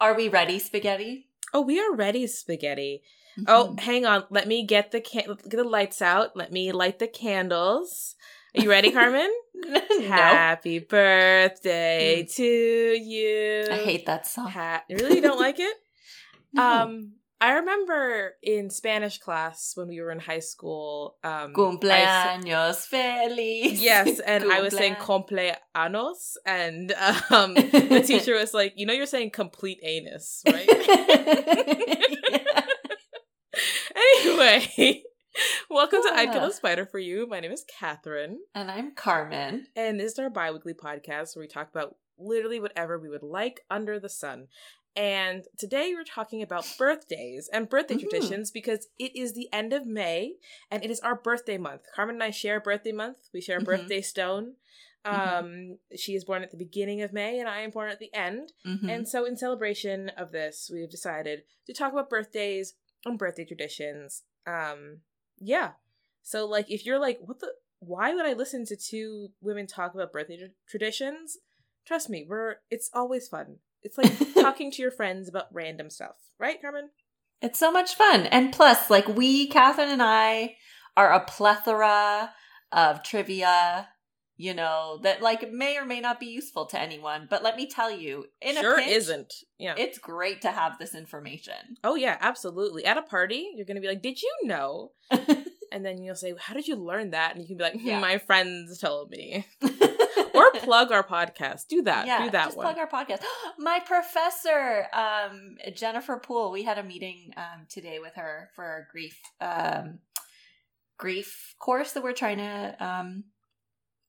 Are we ready, spaghetti? Oh, we are ready, spaghetti. Oh, hang on. Let me get the can- get the lights out. Let me light the candles. Are you ready, Carmen? no. Happy birthday to you. I hate that song. Ha- really, you don't like it? No. Um, I remember in Spanish class when we were in high school. Um, Cumpleaños feliz. yes, and I was saying Cumplea- cumpleaños, and um, the teacher was like, "You know, you're saying complete anus, right?" anyway, welcome to I'd Kill a Ah. Spider for You. My name is Catherine, and I'm Carmen. and this is our biweekly podcast where we talk about literally whatever we would like under the sun. And today we're talking about birthdays and birthday Mhm. traditions because it is the end of May and it is our birthday month. Carmen and I share a birthday month. We share a Mhm. birthday stone. Mhm. Um, she is born at the beginning of May and I am born at the end. Mhm. And so, in celebration of this, we've decided to talk about birthdays and birthday traditions. Um, yeah. So, like, if you're like, what the? Why would I listen to two women talk about birthday tra- traditions? Trust me, we're. It's always fun. It's like talking to your friends about random stuff, right, Carmen? It's so much fun. And plus, like we, Catherine and I, are a plethora of trivia, you know, that like may or may not be useful to anyone. But let me tell you, in sure, a pinch, isn't. Yeah. it's great to have this information. oh yeah, absolutely. At a party, you're gonna be like, "Did you know?" And then you'll say, "How did you learn that?" And you can be like, hmm, Yeah. "My friends told me." or plug our podcast. Do that. yeah, Do that just one. plug our podcast. My professor, um, Jennifer Poole. We had a meeting um, today with her for our grief um, grief course that we're trying to um,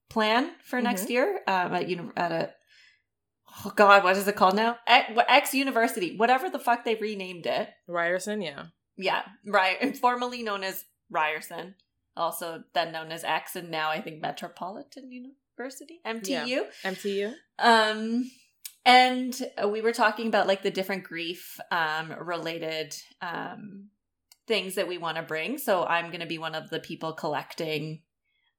plan for next Mm-hmm. year um, at uni- at a. Oh God, what is it called now? X, X University, whatever the fuck they renamed it. Ryerson, yeah. Yeah, right. Formerly known as Ryerson, also then known as X, and now I think Metropolitan University, MTU. MTU. Um, and we were talking about like the different grief um related um things that we want to bring. So I'm going to be one of the people collecting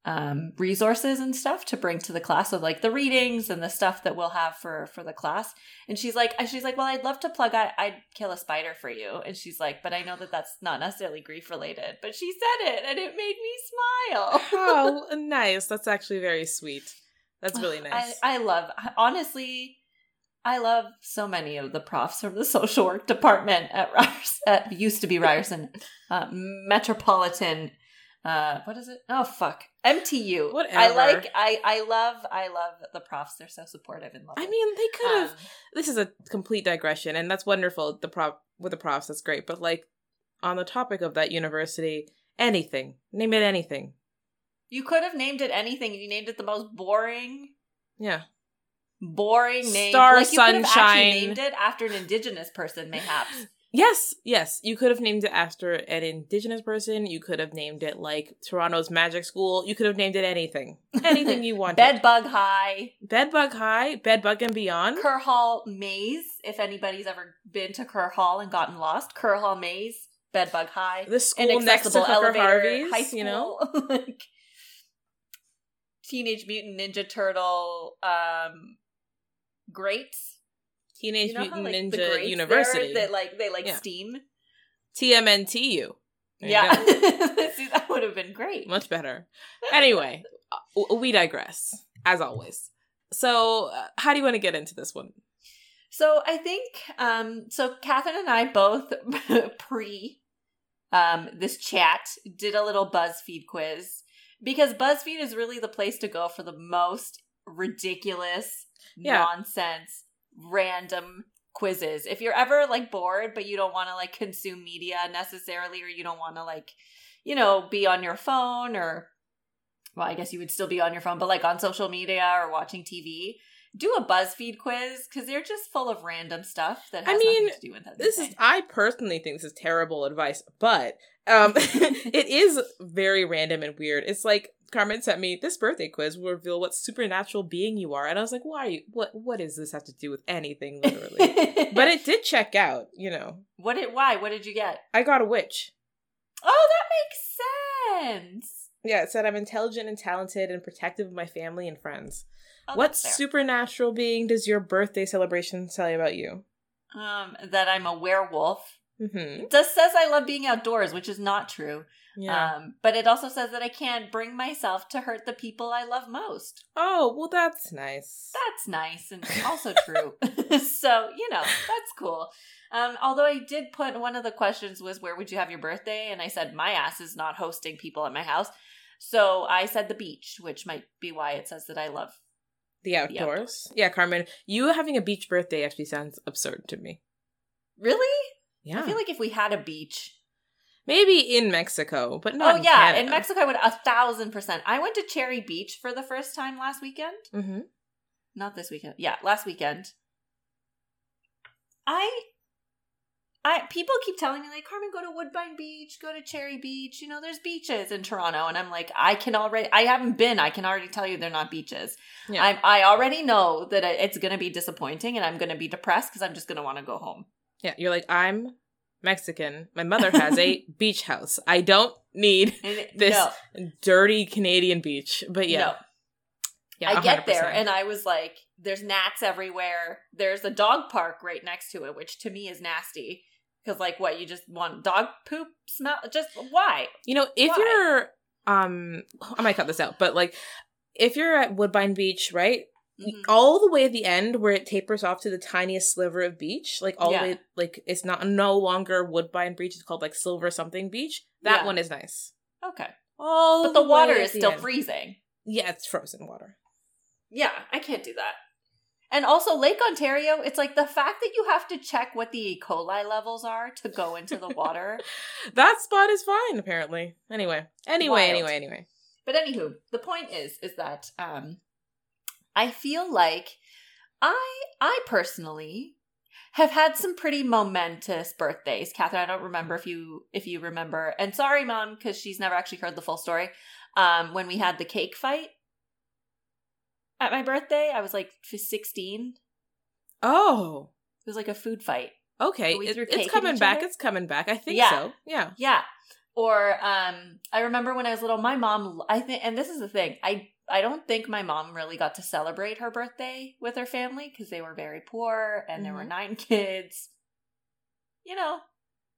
um resources and stuff to bring to the class so like the readings and the stuff that we'll have for for the class and she's like she's like well i'd love to plug I, i'd kill a spider for you and she's like but i know that that's not necessarily grief related but she said it and it made me smile Oh, nice. That's actually very sweet. That's really nice. I, I love honestly I love so many of the profs from the social work department at Ryerson, at used to be Ryerson uh, Metropolitan uh what is it? Oh fuck. MTU. Whatever. I like I I love I love the profs. They're so supportive and lovely. I mean, they could have. Um, this is a complete digression, and that's wonderful. The prop with the profs, that's great. But like on the topic of that university, anything, name it anything. you could have named it anything. You named it the most boring Yeah, boring name. Star like you could have Sunshine. named it after an indigenous person, mayhaps. Yes, yes. You could have named it after an indigenous person. You could have named it like Toronto's Magic School. You could have named it anything. Anything you wanted. Bedbug High. Bedbug High, Bedbug and Beyond. Kerr Hall Maze, if anybody's ever been to Kerr Hall and gotten lost, Kerr Hall Maze, Bedbug High, the school next to elevator, Harvey's, high school, you know? like Teenage Mutant Ninja Turtle, um, greats. Teenage You know how, Mutant like, the Ninja greats University. that like they like Yeah. steam. TMNTU. There yeah. See, that would have been great. Much better. Anyway, we digress, as always. So, uh, how do you want to get into this one? So I think um so Catherine and I both pre um this chat did a little BuzzFeed quiz because BuzzFeed is really the place to go for the most ridiculous Yeah. nonsense random quizzes. If you're ever like bored but you don't want to like consume media necessarily or you don't want to like you know be on your phone or well I guess you would still be on your phone but like on social media or watching TV do a BuzzFeed quiz because they're just full of random stuff that I mean, nothing to do with anything. This is, I personally think this is terrible advice, but um, it is very random and weird. It's like Carmen sent me this birthday quiz will reveal what supernatural being you are, and I was like, why are you? What What does this have to do with anything, literally? but it did check out. You know, what did why? What did you get? I got a witch. Oh, that makes sense. Yeah, it said I'm intelligent and talented and protective of my family and friends. Oh, what supernatural being does your birthday celebration tell you about you? um, that I'm a werewolf. Mm-hmm. It just says I love being outdoors, which is not true. Yeah. Um, but it also says that I can't bring myself to hurt the people I love most. oh, well, that's nice. That's nice and also true. so, you know, that's cool. Um, although I did put one of the questions was where would you have your birthday? And I said my ass is not hosting people at my house. So I said the beach, which might be why it says that I love. The outdoors. outdoors. Yeah, Carmen, you having a beach birthday actually sounds absurd to me. Really? Yeah. I feel like if we had a beach. Maybe in Mexico, but not oh in yeah, Canada. in Mexico I would a thousand percent. I went to Cherry Beach for the first time last weekend. Mm-hmm. Not this weekend. Yeah, last weekend. I I people keep telling me like Carmen go to Woodbine Beach, go to Cherry Beach, you know, there's beaches in Toronto and I'm like I can already I haven't been, I can already tell you they're not beaches. Yeah. I I already know that it's going to be disappointing and I'm going to be depressed cuz I'm just going to want to go home. Yeah, you're like, I'm Mexican. My mother has a beach house. I don't need This- no, dirty Canadian beach. But yeah. no. yeah I get there and I was like, there's gnats everywhere. There's a dog park right next to it, which to me is nasty. Because like what, you just want dog poop smell? Just why? You know, if Why? you're um I might cut this out, but like if you're at Woodbine Beach, right? Mhm. All the way at the end where it tapers off to the tiniest sliver of beach, like all Yeah. the way like it's not no longer Woodbine Beach, it's called like Silver something beach. That Yeah. one is nice. Okay. All But the way water at is the still end. freezing. Yeah, it's frozen water. Yeah, I can't do that. And also Lake Ontario, it's like the fact that you have to check what the E. coli levels are to go into the water. That spot is fine, apparently. Anyway. Anyway, Wild. anyway, anyway. But anywho, the point is is that um I feel like I I personally have had some pretty momentous birthdays. Catherine, I don't remember if you if you remember. And sorry, mom, because she's never actually heard the full story. Um, when we had the cake fight at my birthday, I was like sixteen. Oh. It was like a food fight. Okay. It- it's coming back. other? It's coming back. I think Yeah. so. Yeah. Yeah. Or um I remember when I was little my mom I think and this is the thing. I I don't think my mom really got to celebrate her birthday with her family because they were very poor and there were Mhm. nine kids. You know,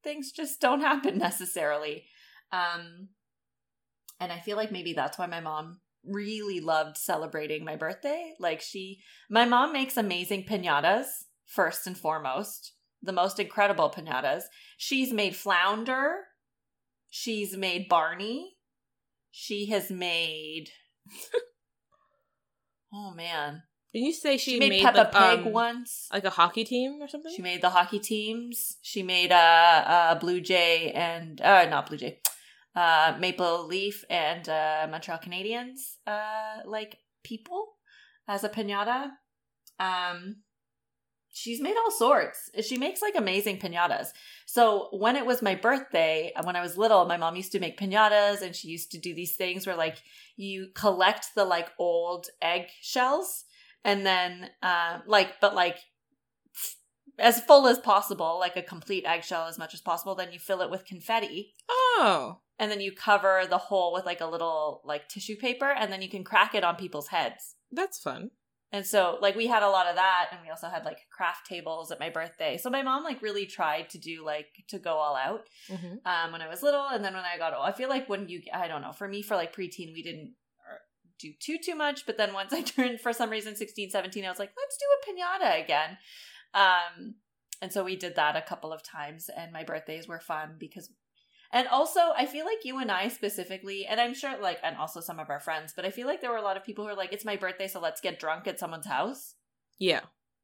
things just don't happen necessarily. Um and I feel like maybe that's why my mom really loved celebrating my birthday. Like she my mom makes amazing piñatas first and foremost. The most incredible piñatas. She's made flounder. She's made Barney. She has made. oh man, Did you say she, she, made, made, Peppa Pig um, once. like a hockey team or something? She made the hockey teams. She made a uh, uh, Blue Jay and uh, not Blue Jay, uh, Maple Leaf and uh, Montreal Canadiens, uh, like people as a pinata. Um, she's made all sorts. She makes like amazing pinatas. So when it was my birthday, uh, when I was little, my mom used to make pinatas, and she used to do these things where like you collect the like old egg shells, and then uh, like but like as full as possible, like a complete eggshell as much as possible. Then you fill it with confetti, Oh. and then you cover the hole with like a little like tissue paper, and then you can crack it on people's heads. That's fun. And so, like, we had a lot of that, and we also had like craft tables at my birthday. So my mom like really tried to do like to go all out Mm-hmm. um, when I was little, and then when I got old, I feel like when you, I don't know, for me for like preteen, we didn't uh, do too too much. But then once I turned for some reason 16, 17, I was like, let's do a pinata again. Um, and so we did that a couple of times, and my birthdays were fun because. And also, I feel like you and I specifically, and I'm sure, like, and also some of our friends, but I feel like there were a lot of people who were like, "It's my birthday, so let's get drunk at someone's house." Yeah.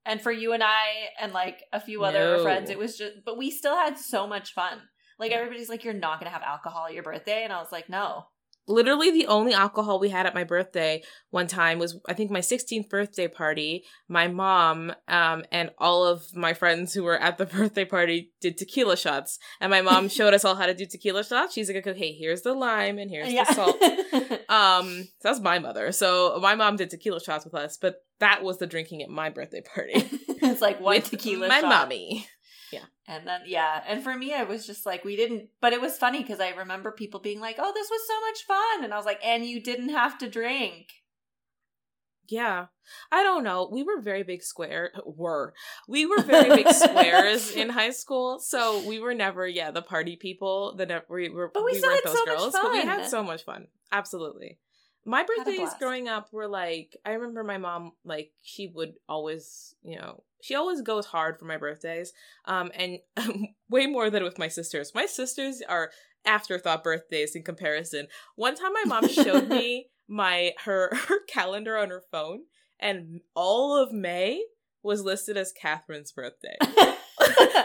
And for you and I and like a few other No. friends, it was just, but we still had so much fun. Like everybody's like, you're not gonna have alcohol at your birthday, and I was like, no. Literally, the only alcohol we had at my birthday one time was, I think, my 16th birthday party. My mom um, and all of my friends who were at the birthday party did tequila shots. And my mom showed us all how to do tequila shots. She's like, okay, here's the lime and here's the salt. Um, so that's my mother. So my mom did tequila shots with us, but that was the drinking at my birthday party. it's like one with tequila my shot. mommy. And then yeah, and for me, I was just like, we didn't. But it was funny because I remember people being like, "Oh, this was so much fun," and I was like, "And you didn't have to drink." Yeah. I don't know. We were very big square were. We were very big squares in high school. So we were never, yeah, the party people. The ne- we were But we we still had those so much girls. But we had so much fun. Absolutely. My birthdays growing up were like I remember my mom like she would always, you know, she always goes hard for my birthdays. Um and way more than with my sisters. My sisters are afterthought birthdays in comparison. One time my mom showed me my her her calendar on her phone and all of May was listed as Catherine's birthday.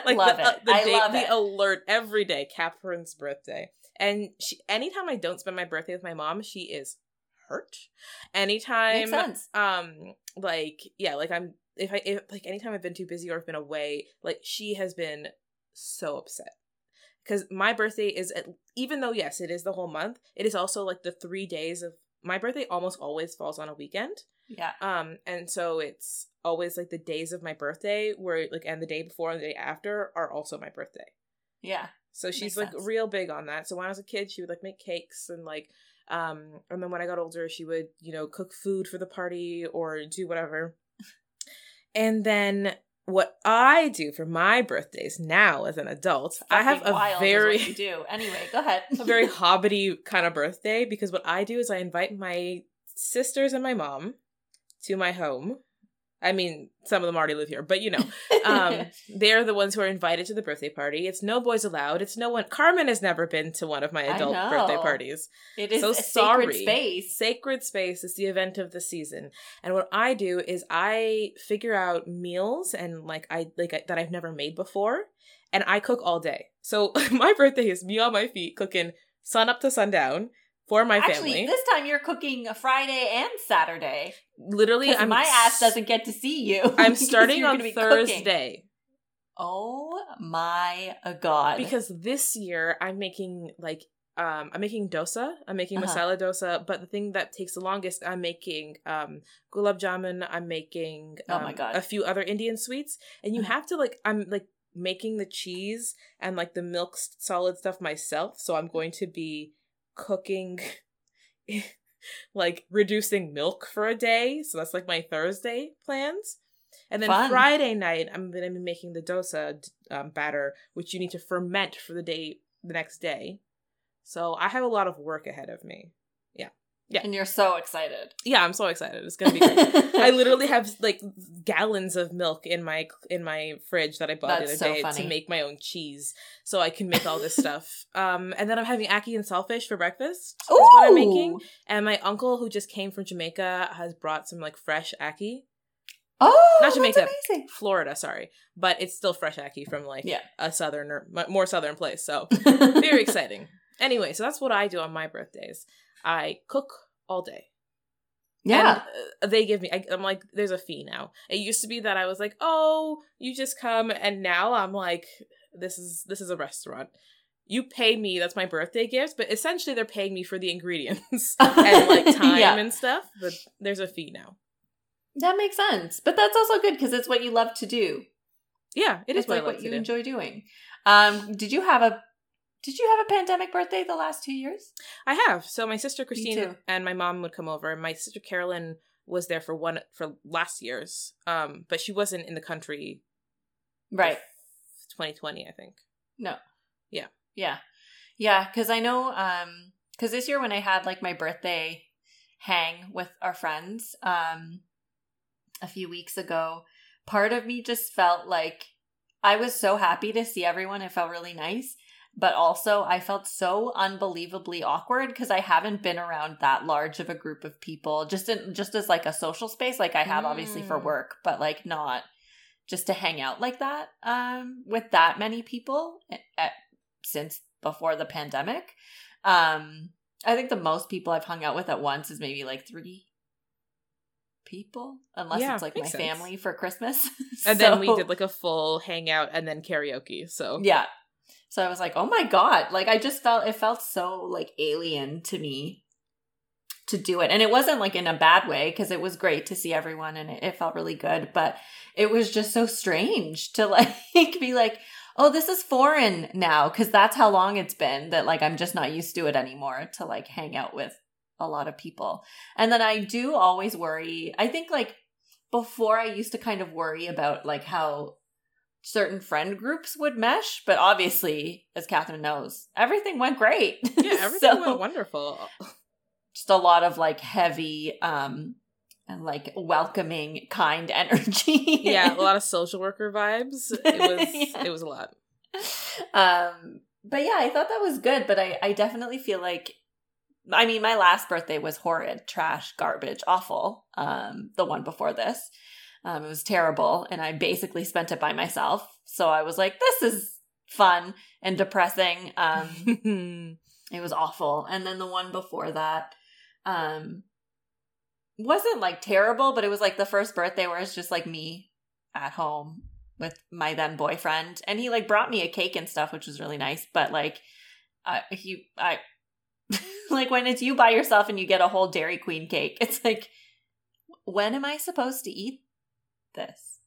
like love the, uh, it. the I date, love the it. alert every day, Catherine's birthday. And she anytime I don't spend my birthday with my mom, she is hurt. Anytime um like yeah, like I'm if I if like anytime I've been too busy or I've been away, like she has been so upset. Cuz my birthday is at, even though yes, it is the whole month, it is also like the 3 days of my birthday almost always falls on a weekend. Yeah. Um, and so it's always like the days of my birthday where like and the day before and the day after are also my birthday. Yeah. So she's Makes like sense. real big on that. So when I was a kid, she would like make cakes and like um and then when I got older, she would, you know, cook food for the party or do whatever. And then what I do for my birthdays now as an adult, I have a very you do. Anyway, go ahead. a very hobbity kind of birthday because what I do is I invite my sisters and my mom to my home. I mean, some of them already live here, but you know, um, they're the ones who are invited to the birthday party. It's no boys allowed. It's no one. Carmen has never been to one of my adult birthday parties. it is so sorry. sacred space. Sacred space is the event of the season, and what I do is I figure out meals and like I like I, that I've never made before, and I cook all day. So my birthday is me on my feet cooking sun up to sundown for my Actually, family. this time you're cooking a Friday and Saturday. Literally, I'm my ass doesn't get to see you. I'm starting on gonna cooking. Thursday Oh my god! because this year I'm making like um I'm making dosa. I'm making Uh-huh. masala dosa, but the thing that takes the longest, I'm making um gulab jamun. I'm making Oh my um, God. a few other Indian sweets, and you Uh-huh. have to like I'm like making the cheese and like the milk solid stuff myself. So I'm going to be cooking. like reducing milk for a day so that's like my thursday plans and then Fun. friday night i'm gonna be making the dosa um, batter which you need to ferment for the day the next day so i have a lot of work ahead of me Yeah. And you're so excited. yeah i'm so excited it's gonna be great i literally have like gallons of milk in my in my fridge that i bought That's the other so day funny. to make my own cheese so i can make all this stuff um and then i'm having ackee and saltfish for breakfast is what i'm making and my uncle who just came from Jamaica has brought some like fresh ackee. Oh, Not that's Jamaica. amazing. Florida, sorry. But it's still fresh ackee from like Yeah. a southern or more southern place. So very exciting. Anyway, so that's what I do on my birthdays. I cook all day. yeah. And, uh, they give me, I, I'm like, there's a fee now. It used to be that I was like, oh, you just come. And now I'm like, this is, this is a restaurant. You pay me, that's my birthday gift, but essentially they're paying me for the ingredients and like time Yeah. and stuff. But there's a fee now. That makes sense. But that's also good because it's what you love to do. Yeah, it is it's what like what you do. enjoy doing. Um, did you have a did you have a pandemic birthday the last two years? I have. So my sister Christine and my mom would come over. My sister Carolyn was there for one for last year's, um, but she wasn't in the country. Right. 2020, I think. No. Yeah. Yeah. Yeah. Cause I know, um, cause this year when I had like my birthday hang with our friends, um, a few weeks ago, part of me just felt like I was so happy to see everyone. It felt really nice. But also, I felt so unbelievably awkward because I haven't been around that large of a group of people, just in, just as like a social space. Like I have obviously for Mm. work, but like not just to hang out like that um, with that many people eh, eh, since before the pandemic. Um, I think the most people I've hung out with at once is maybe like three people, unless Yeah, it's like my sense. family for Christmas. And then we did like a full hangout and then karaoke. So yeah. So I was like, oh my God. Like I just felt it felt so like alien to me to do it. And it wasn't like in a bad way because it was great to see everyone and it, it felt really good. But it was just so strange to like be like, oh, this is foreign now. Cause that's how long it's been that like I'm just not used to it anymore to like hang out with a lot of people. And then I do always worry. I think like before I used to kind of worry about like how certain friend groups would mesh, but obviously, as Catherine knows, everything went great. Yeah, everything so, went wonderful. Just a lot of like heavy um and like welcoming kind energy. yeah, a lot of social worker vibes. It was yeah. it was a lot. Um but yeah, I thought that was good, but I I definitely feel like I mean, my last birthday was horrid, trash, garbage, awful. Um, the one before this, um, it was terrible, and I basically spent it by myself. So I was like, "This is fun and depressing." Um, it was awful, and then the one before that, um, wasn't like terrible, but it was like the first birthday where it's just like me at home with my then boyfriend, and he like brought me a cake and stuff, which was really nice. But like, uh, he I like when it's you by yourself and you get a whole Dairy Queen cake, it's like, when am I supposed to eat this?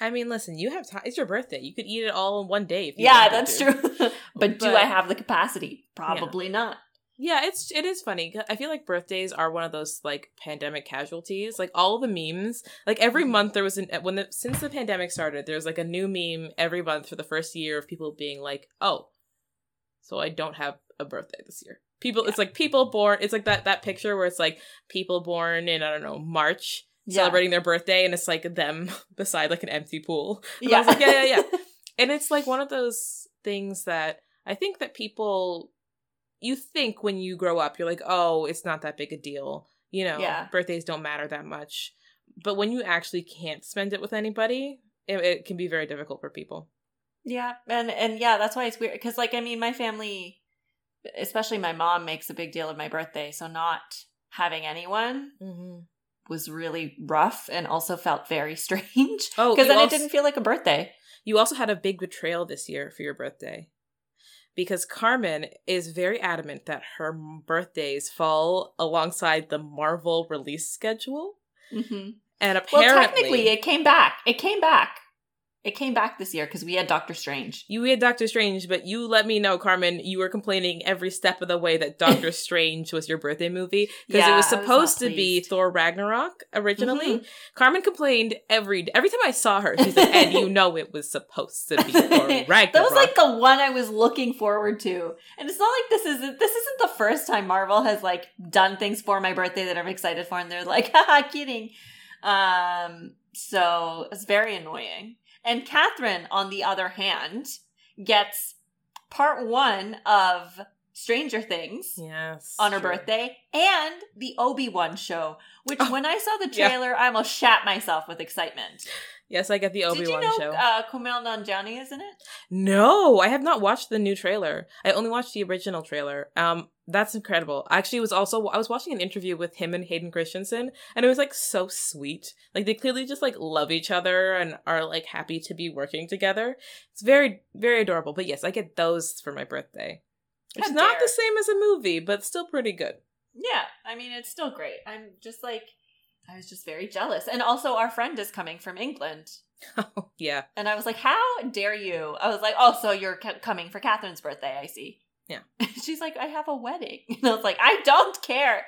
I mean, listen, you have time. It's your birthday. You could eat it all in one day. yeah, that's to. true. but, but, do I have the capacity? Probably yeah. not. Yeah, it's it is funny. I feel like birthdays are one of those like pandemic casualties. Like all the memes, like every mm-hmm. month there was an when the since the pandemic started, there's like a new meme every month for the first year of people being like, "Oh, so I don't have a birthday this year." People, yeah. it's like people born. It's like that that picture where it's like people born in I don't know March yeah. celebrating their birthday, and it's like them beside like an empty pool. And yeah, like, yeah, yeah, yeah. and it's like one of those things that I think that people you think when you grow up, you're like, oh, it's not that big a deal. You know, yeah. birthdays don't matter that much. But when you actually can't spend it with anybody, it, it can be very difficult for people. Yeah, and and yeah, that's why it's weird because like I mean, my family especially my mom makes a big deal of my birthday. So not having anyone mm-hmm. Was really rough and also felt very strange. Oh, because then also, it didn't feel like a birthday. You also had a big betrayal this year for your birthday. Because Carmen is very adamant that her birthdays fall alongside the Marvel release schedule. Mm-hmm. And apparently, well, technically, it came back. It came back. It came back this year because we had Doctor Strange. You had Doctor Strange, but you let me know, Carmen, you were complaining every step of the way that Doctor Strange was your birthday movie because yeah, it was supposed was to be Thor Ragnarok originally. Mm-hmm. Carmen complained every every time I saw her. She said, "And you know it was supposed to be Thor Ragnarok." that was like the one I was looking forward to, and it's not like this isn't this isn't the first time Marvel has like done things for my birthday that I'm excited for, and they're like, "Haha, kidding." Um, so it's very annoying. And Catherine, on the other hand, gets part one of Stranger Things yes, on her birthday and the Obi Wan show, which oh, when I saw the trailer, yeah. I almost shat myself with excitement. Yes, I get the Obi Wan you know, show. Uh, Kumail Nanjiani is in it. No, I have not watched the new trailer. I only watched the original trailer. Um, that's incredible. Actually, was also I was watching an interview with him and Hayden Christensen, and it was like so sweet. Like they clearly just like love each other and are like happy to be working together. It's very very adorable. But yes, I get those for my birthday. It's not the same as a movie, but still pretty good. Yeah, I mean it's still great. I'm just like I was just very jealous. And also, our friend is coming from England. Oh, yeah. And I was like, how dare you? I was like, oh, so you're coming for Catherine's birthday, I see. Yeah. She's like, I have a wedding. And I was like, I don't care.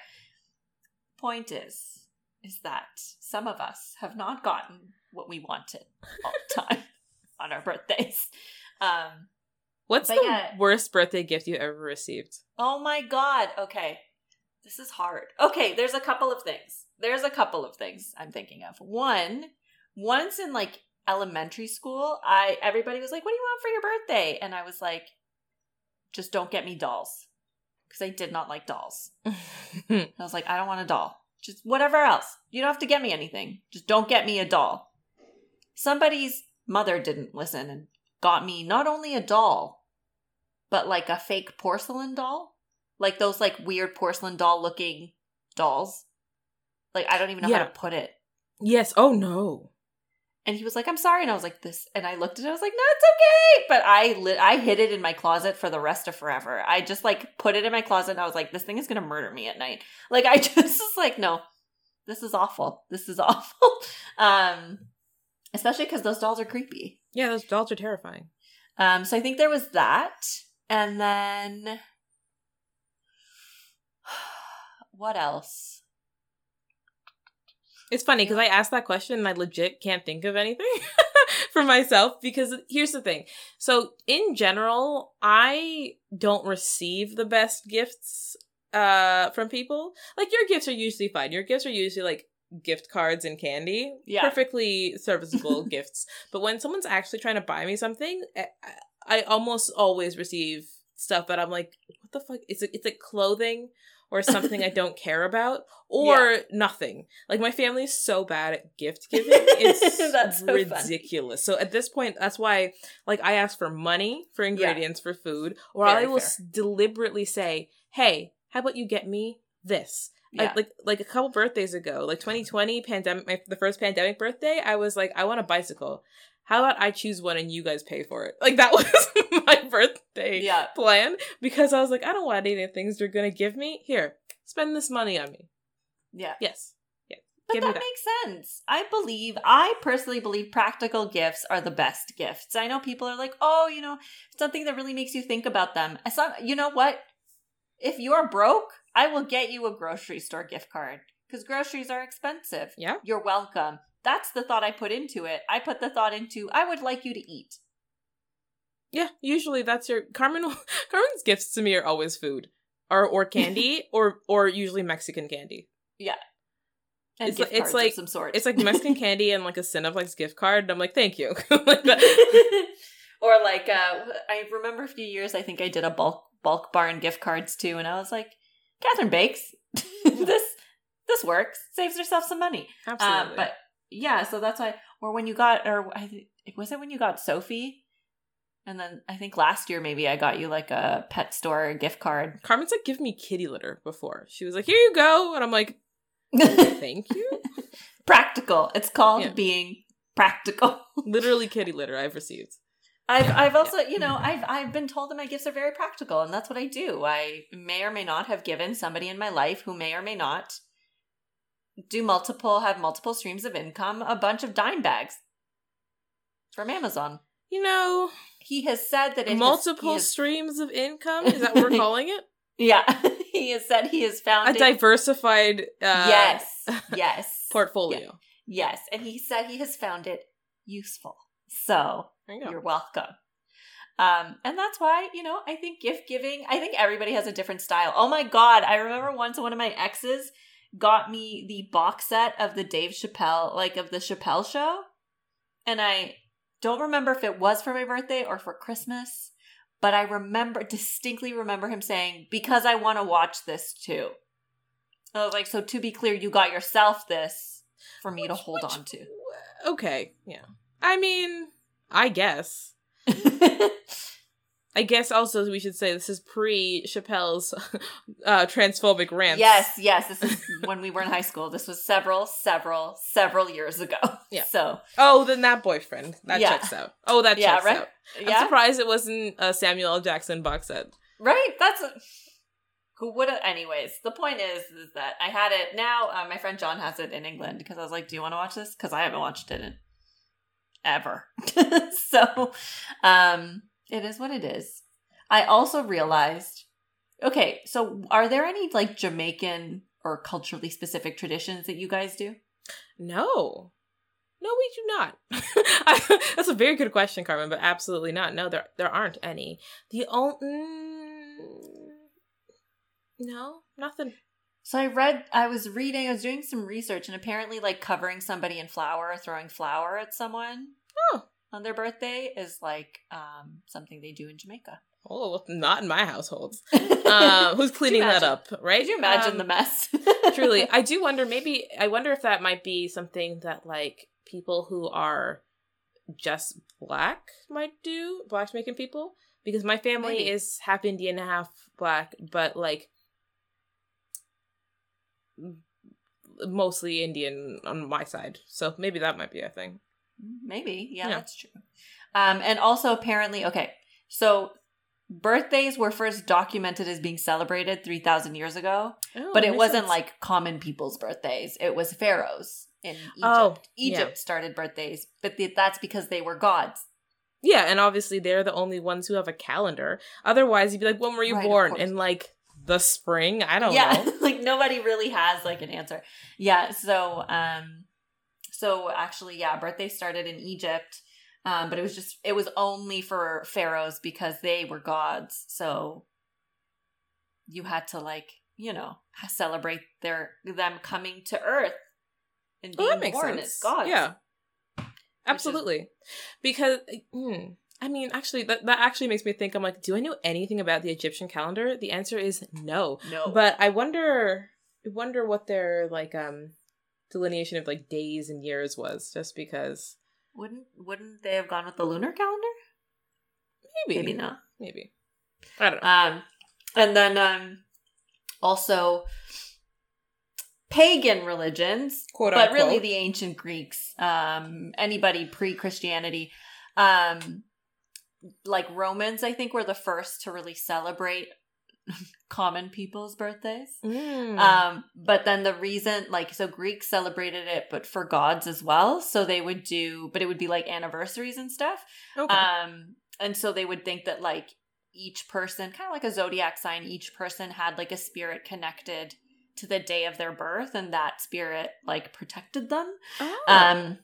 Point is, is that some of us have not gotten what we wanted all the time on our birthdays. Um, What's the yeah. worst birthday gift you ever received? Oh my God. Okay. This is hard. Okay, there's a couple of things. There's a couple of things I'm thinking of. One, once in like elementary school, I everybody was like, "What do you want for your birthday?" And I was like, "Just don't get me dolls." Because I did not like dolls. I was like, "I don't want a doll. Just whatever else. You don't have to get me anything. Just don't get me a doll." Somebody's mother didn't listen and got me not only a doll, but like a fake porcelain doll like those like weird porcelain doll looking dolls. Like I don't even know yeah. how to put it. Yes. Oh no. And he was like, "I'm sorry," and I was like, "This," and I looked at it. I was like, "No, it's okay." But I lit, I hid it in my closet for the rest of forever. I just like put it in my closet, and I was like, "This thing is gonna murder me at night." Like I just was like, "No, this is awful. This is awful." um, especially because those dolls are creepy. Yeah, those dolls are terrifying. Um, so I think there was that, and then what else? It's funny because I asked that question and I legit can't think of anything for myself because here's the thing. So, in general, I don't receive the best gifts uh from people. Like your gifts are usually fine. Your gifts are usually like gift cards and candy. Yeah. Perfectly serviceable gifts. But when someone's actually trying to buy me something, I, I almost always receive stuff that I'm like, what the fuck? It's like, it's like clothing or something I don't care about or nothing. Like my family's so bad at gift giving. It's That's so funny. ridiculous. So at this point, that's why like I ask for money for ingredients for food or Very I will s- deliberately say, "Hey, how about you get me this?" I- like like a couple birthdays ago, like 2020 pandemic, my, the first pandemic birthday, I was like, I want a bicycle. How about I choose one and you guys pay for it? Like that was my birthday Yeah. plan because I was like, I don't want any of the things you're gonna give me. Here, spend this money on me. Yeah. Yes. Yeah. But that, that. makes sense. I believe, I personally believe practical gifts are the best gifts. I know people are like, oh, you know, something that really makes you think about them. Not, you know what? If you're broke, I will get you a grocery store gift card because groceries are expensive. Yeah. You're welcome. That's the thought I put into it. I put the thought into, I would like you to eat. Yeah. Usually that's your Carmen. Carmen's gifts to me are always food, or or candy, or or usually Mexican candy. Yeah, and It's gift li- it's like- some sort. It's like Mexican candy and like a Cineplex gift card. And I'm like, thank you. like or like uh I remember a few years I think I did a bulk bulk barn gift cards too and I was like Catherine bakes this this works saves herself some money Absolutely. um but yeah so that's why or when you got or I thi- was it when you got Sophie and then I think last year maybe I got you like a pet store gift card Carmen's like, give me kitty litter before. She was like, here you go. And I'm like, thank you. practical it's called Yeah. being practical Literally kitty litter I've received. I've I've also you know I've I've been told that my gifts are very practical and that's what I do. I may or may not have given somebody in my life who may or may not do multiple have multiple streams of income a bunch of dime bags from Amazon. You know, He has said that has- multiple he has- streams of income. Is that what we're calling it? yeah he has said he has found A diversified uh, yes yes portfolio. yes and he said he has found it useful. So you. You're welcome. Um, and that's why, you know, I think gift giving, I think everybody has a different style. Oh my God. I remember once one of my exes got me the box set of the Dave Chappelle, like of the Chappelle show. And I don't remember if it was for my birthday or for Christmas, but I remember, distinctly remember him saying, because I want to watch this too. I was like, so to be clear, you got yourself this for me to hold which- on to. Okay, yeah. I mean, I guess. I guess also we should say this is pre Chappelle's uh, transphobic rants. Yes, yes. This is when we were in high school. This was several, several, several years ago. Yeah. So Oh, then that boyfriend. That Yeah. checks out. Oh, that Yeah, checks right? out. I'm yeah, surprised it wasn't a Samuel L. Jackson box set. right. That's a, who would have. Anyways, the point is, is that I had it now. Uh, my friend John has it in England because I was like, "Do you want to watch this?" Because I haven't watched it in ever. so, um, it is what it is. I also realized. Okay, so are there any like Jamaican or culturally specific traditions that you guys do? No. No, we do not. That's a very good question, Carmen, but absolutely not. No, there there aren't any. The only mm, no, nothing. So I read, I was reading, I was doing some research, and apparently, like covering somebody in flour or throwing flour at someone Oh. on their birthday is like um, something they do in Jamaica. Oh, not in my household. Uh, who's cleaning that imagine? up, right? Could you imagine Um, the mess? truly i do wonder maybe i wonder if that might be something that like people who are just black might do black jamaican people because my family Maybe. is half indian and half black but like mostly indian on my side so maybe that might be a thing Maybe, yeah, Yeah. that's true. Um, and also, apparently, okay, so birthdays were first documented as being celebrated three thousand years ago. Oh, but it wasn't sense. like common people's birthdays. It was pharaohs in Egypt. Oh, Egypt yeah. started birthdays, but th- that's because they were gods. yeah and obviously they're the only ones who have a calendar otherwise you'd be like when were you Right, born and like the spring. I don't yeah, know. like nobody really has like an answer. Yeah, so um so actually yeah, birthday started in Egypt. Um but it was just it was only for pharaohs because they were gods. So you had to like, you know, celebrate their them coming to earth and Well, being makes born sense. as gods. Yeah, absolutely. Because hmm, I mean, actually, that that actually makes me think. I'm like, do I know anything about the Egyptian calendar? The answer is no. No. But I wonder, I wonder what their like um delineation of like days and years was. Just because wouldn't wouldn't they have gone with the lunar calendar? maybe, Maybe not. maybe. I don't know. Um, and then um, also pagan religions, Quote but really the ancient Greeks, um, anybody pre Christianity, um, like Romans, I think were the first to really celebrate common people's birthdays. Mm. Um, but then the reason, like, so Greeks celebrated it, but for gods as well. So they would do, but it would be like anniversaries and stuff. okay. Um, and so they would think that like each person, kind of like a zodiac sign, each person had like a spirit connected to the day of their birth, and that spirit like protected them. oh. Um,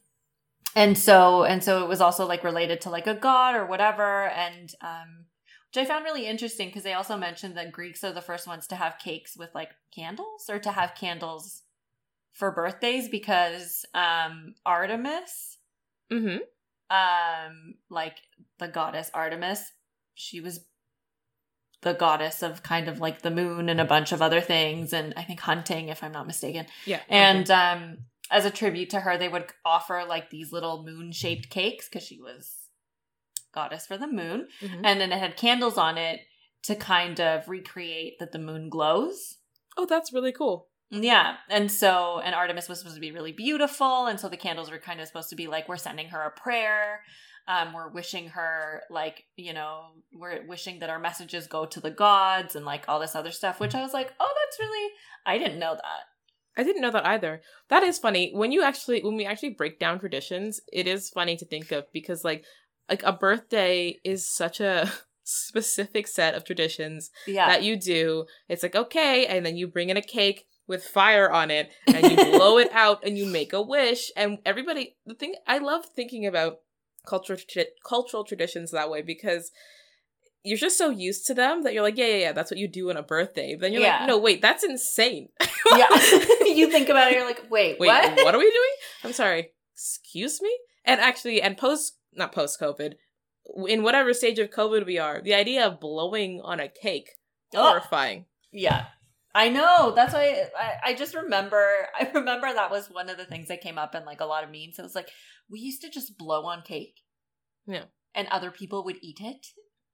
and so and so it was also like related to like a god or whatever, and um, which I found really interesting because they also mentioned that Greeks are the first ones to have cakes with like candles or to have candles for birthdays because um Artemis mm-hmm. um like the goddess artemis she was the goddess of kind of like the moon and a bunch of other things and i think hunting if i'm not mistaken Yeah. and um as a tribute to her they would offer like these little moon shaped cakes because she was goddess for the moon. Mhm. and then it had candles on it to kind of recreate that the moon glows oh, that's really cool. yeah. And so, and Artemis was supposed to be really beautiful. And so the candles were kind of supposed to be like, we're sending her a prayer. Um, we're wishing her, like, you know, we're wishing that our messages go to the gods and like all this other stuff, which I was like, oh, that's really, I didn't know that. I didn't know that either. That is funny. When you actually when we actually break down traditions, it is funny to think of because like like a birthday is such a specific set of traditions Yeah. that you do. It's like okay, and then you bring in a cake with fire on it and you blow it out and you make a wish and everybody the thing I love thinking about cultural tra- cultural traditions that way because you're just so used to them that you're like, yeah, yeah, yeah, that's what you do on a birthday. But then you're Yeah. like, no, wait, that's insane. yeah. you think about it, you're like, wait, Wait, what? what? are we doing? I'm sorry. Excuse me? And actually, and post, not post COVID, in whatever stage of COVID we are, the idea of blowing on a cake, Oh, horrifying. yeah. I know. That's why I, I just remember. I remember that was one of the things that came up in like a lot of memes. It was like we used to just blow on cake. Yeah. And other people would eat it.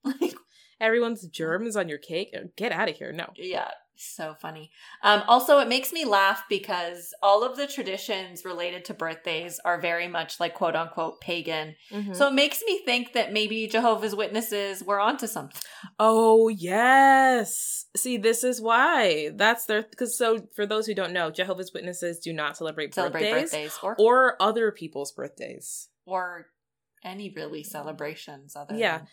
Like, Everyone's germs on your cake. Get out of here. No. yeah, so funny. Um, also, it makes me laugh because all of the traditions related to birthdays are very much like quote unquote pagan. Mhm. So it makes me think that maybe Jehovah's Witnesses were onto something. oh, yes. See, this is why. That's their, because so for those who don't know, Jehovah's Witnesses do not celebrate, Celebrate birthdays, birthdays or or other people's birthdays. or any really celebrations other Yeah, than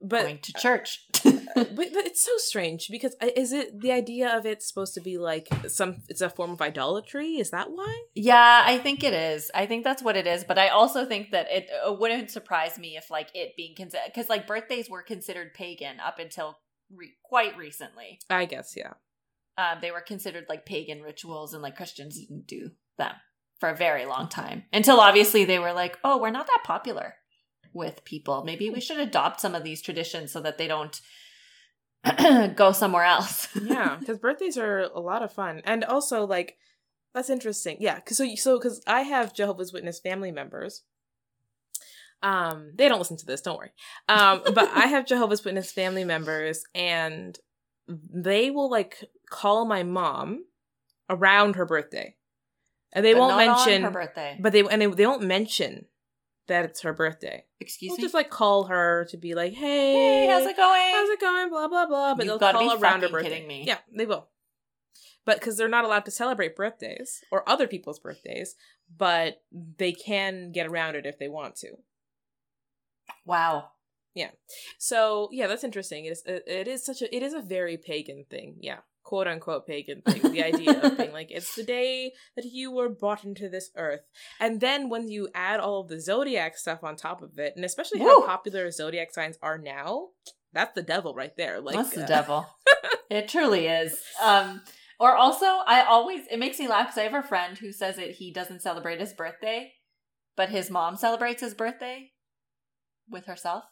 But going to church. but, but it's so strange because is it the idea of it's supposed to be like some it's a form of idolatry is that why yeah, I think it is. I think that's what it is. But I also think that it, it wouldn't surprise me if like it being considered because like birthdays were considered pagan up until re- quite recently. i guess yeah Um, they were considered like pagan rituals, and like Christians didn't do them for a very long time until obviously they were like, oh, we're not that popular with people. Maybe we should adopt some of these traditions so that they don't go somewhere else. yeah because birthdays are a lot of fun and also like that's interesting yeah because so so because i have jehovah's witness family members um they don't listen to this don't worry um but i have jehovah's witness family members and they will like call my mom around her birthday and they But won't mention her birthday. but they and they, they won't mention that it's her birthday Excuse We'll me. just like call her to be like, hey, hey, how's it going? How's it going? Blah blah blah. But You've they'll call around her birthday. kidding me. Yeah, they will. But because they're not allowed to celebrate birthdays or other people's birthdays, but they can get around it if they want to. Wow. Yeah. So yeah, that's interesting. It is it is such a it is a very pagan thing. Yeah, quote unquote pagan thing. The idea of being like it's the day that you were brought into this earth, and then when you add all of the zodiac stuff on top of it, and especially how popular zodiac signs are now, that's the devil right there. Like That's the uh, devil. it truly is. Um, or also, I always it makes me laugh because I have a friend who says that he doesn't celebrate his birthday, but his mom celebrates his birthday with herself